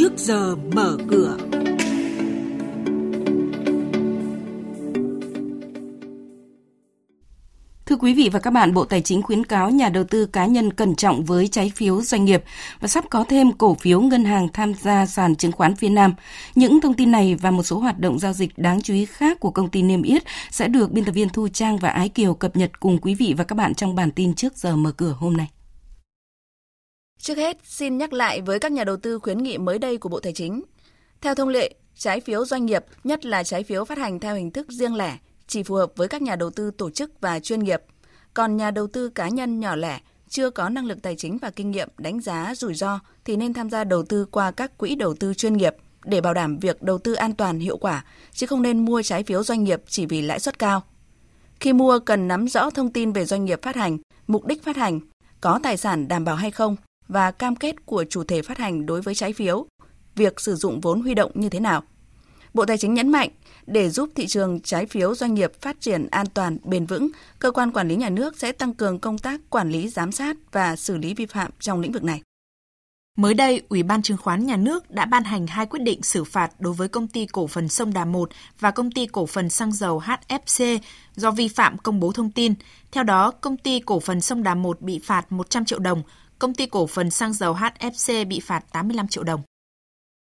trước giờ mở cửa. Thưa quý vị và các bạn, Bộ Tài chính khuyến cáo nhà đầu tư cá nhân cẩn trọng với trái phiếu doanh nghiệp và sắp có thêm cổ phiếu ngân hàng tham gia sàn chứng khoán phía Nam. Những thông tin này và một số hoạt động giao dịch đáng chú ý khác của công ty Niêm Yết sẽ được biên tập viên Thu Trang và Ái Kiều cập nhật cùng quý vị và các bạn trong bản tin trước giờ mở cửa hôm nay. Trước hết, xin nhắc lại với các nhà đầu tư khuyến nghị mới đây của Bộ Tài chính. Theo thông lệ, trái phiếu doanh nghiệp, nhất là trái phiếu phát hành theo hình thức riêng lẻ, chỉ phù hợp với các nhà đầu tư tổ chức và chuyên nghiệp. Còn nhà đầu tư cá nhân nhỏ lẻ chưa có năng lực tài chính và kinh nghiệm đánh giá rủi ro thì nên tham gia đầu tư qua các quỹ đầu tư chuyên nghiệp để bảo đảm việc đầu tư an toàn hiệu quả, chứ không nên mua trái phiếu doanh nghiệp chỉ vì lãi suất cao. Khi mua cần nắm rõ thông tin về doanh nghiệp phát hành, mục đích phát hành, có tài sản đảm bảo hay không và cam kết của chủ thể phát hành đối với trái phiếu, việc sử dụng vốn huy động như thế nào. Bộ Tài chính nhấn mạnh, để giúp thị trường trái phiếu doanh nghiệp phát triển an toàn, bền vững, cơ quan quản lý nhà nước sẽ tăng cường công tác quản lý, giám sát và xử lý vi phạm trong lĩnh vực này. Mới đây, Ủy ban Chứng khoán Nhà nước đã ban hành hai quyết định xử phạt đối với công ty cổ phần Sông Đà 1 và công ty cổ phần xăng dầu HFC do vi phạm công bố thông tin. Theo đó, công ty cổ phần Sông Đà 1 bị phạt 100 triệu đồng, công ty cổ phần xăng dầu HFC bị phạt 85 triệu đồng.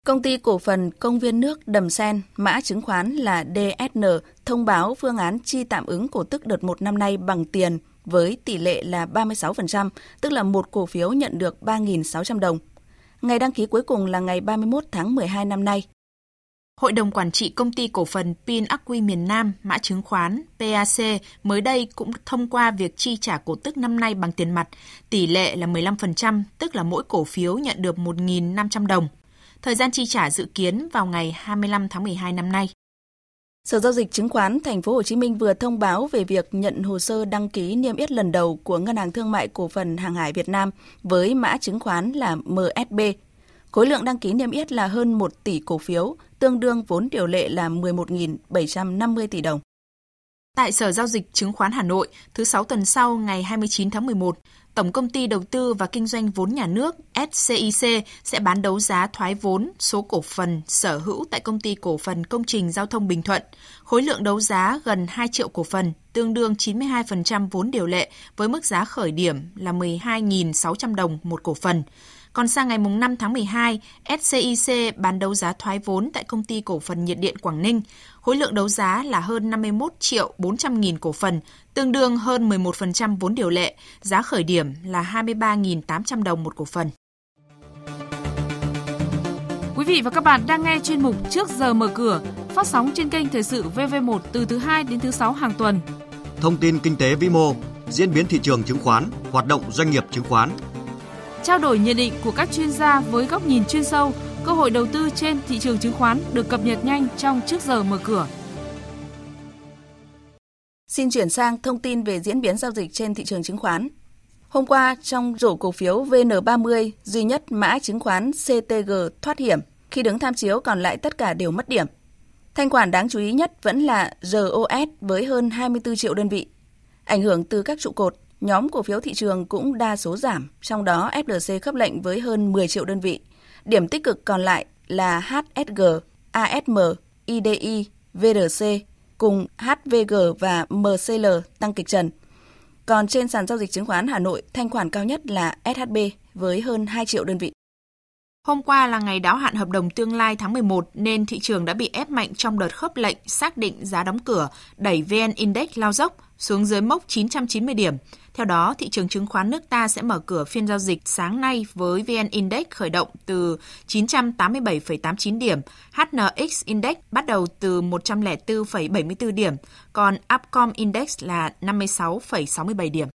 Công ty cổ phần công viên nước Đầm Sen, mã chứng khoán là DSN, thông báo phương án chi tạm ứng cổ tức đợt 1 năm nay bằng tiền với tỷ lệ là 36%, tức là một cổ phiếu nhận được 3.600 đồng. Ngày đăng ký cuối cùng là ngày 31 tháng 12 năm nay. Hội đồng Quản trị Công ty Cổ phần Pin Acqui miền Nam, mã chứng khoán PAC mới đây cũng thông qua việc chi trả cổ tức năm nay bằng tiền mặt, tỷ lệ là 15%, tức là mỗi cổ phiếu nhận được 1.500 đồng. Thời gian chi trả dự kiến vào ngày 25 tháng 12 năm nay. Sở giao dịch chứng khoán Thành phố Hồ Chí Minh vừa thông báo về việc nhận hồ sơ đăng ký niêm yết lần đầu của Ngân hàng Thương mại Cổ phần Hàng hải Việt Nam với mã chứng khoán là MSB. Khối lượng đăng ký niêm yết là hơn 1 tỷ cổ phiếu, tương đương vốn điều lệ là 11.750 tỷ đồng. Tại Sở Giao dịch Chứng khoán Hà Nội, thứ Sáu tuần sau ngày 29 tháng 11, Tổng Công ty Đầu tư và Kinh doanh vốn nhà nước SCIC sẽ bán đấu giá thoái vốn số cổ phần sở hữu tại Công ty Cổ phần Công trình Giao thông Bình Thuận. Khối lượng đấu giá gần 2 triệu cổ phần, tương đương 92% vốn điều lệ với mức giá khởi điểm là 12.600 đồng một cổ phần. Còn sang ngày 5 tháng 12, SCIC bán đấu giá thoái vốn tại Công ty Cổ phần Nhiệt điện Quảng Ninh. Khối lượng đấu giá là hơn 51 triệu 400 nghìn cổ phần, tương đương hơn 11% vốn điều lệ, giá khởi điểm là 23.800 đồng một cổ phần. Quý vị và các bạn đang nghe chuyên mục Trước giờ mở cửa, phát sóng trên kênh Thời sự VV1 từ thứ 2 đến thứ 6 hàng tuần. Thông tin kinh tế vĩ mô, diễn biến thị trường chứng khoán, hoạt động doanh nghiệp chứng khoán. Trao đổi nhận định của các chuyên gia với góc nhìn chuyên sâu, cơ hội đầu tư trên thị trường chứng khoán được cập nhật nhanh trong Trước giờ mở cửa. Xin chuyển sang thông tin về diễn biến giao dịch trên thị trường chứng khoán. Hôm qua, trong rổ cổ phiếu VN30, duy nhất mã chứng khoán CTG thoát hiểm, khi đứng tham chiếu còn lại tất cả đều mất điểm. Thanh khoản đáng chú ý nhất vẫn là ROS với hơn 24 triệu đơn vị. Ảnh hưởng từ các trụ cột, nhóm cổ phiếu thị trường cũng đa số giảm, trong đó FLC khớp lệnh với hơn 10 triệu đơn vị. Điểm tích cực còn lại là HSG, ASM, IDI, VRC cùng HVG và MCL tăng kịch trần. Còn trên sàn giao dịch chứng khoán Hà Nội, thanh khoản cao nhất là SHB với hơn 2 triệu đơn vị. Hôm qua là ngày đáo hạn hợp đồng tương lai tháng 11 nên thị trường đã bị ép mạnh trong đợt khớp lệnh xác định giá đóng cửa, đẩy VN Index lao dốc xuống dưới mốc 990 điểm. Theo đó, thị trường chứng khoán nước ta sẽ mở cửa phiên giao dịch sáng nay với VN Index khởi động từ 987,89 điểm, HNX Index bắt đầu từ 104,74 điểm, còn Upcom Index là 56,67 điểm.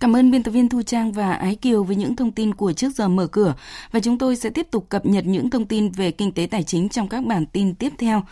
Cảm ơn biên tập viên Thu Trang và Ái Kiều với những thông tin của trước giờ mở cửa và chúng tôi sẽ tiếp tục cập nhật những thông tin về kinh tế tài chính trong các bản tin tiếp theo.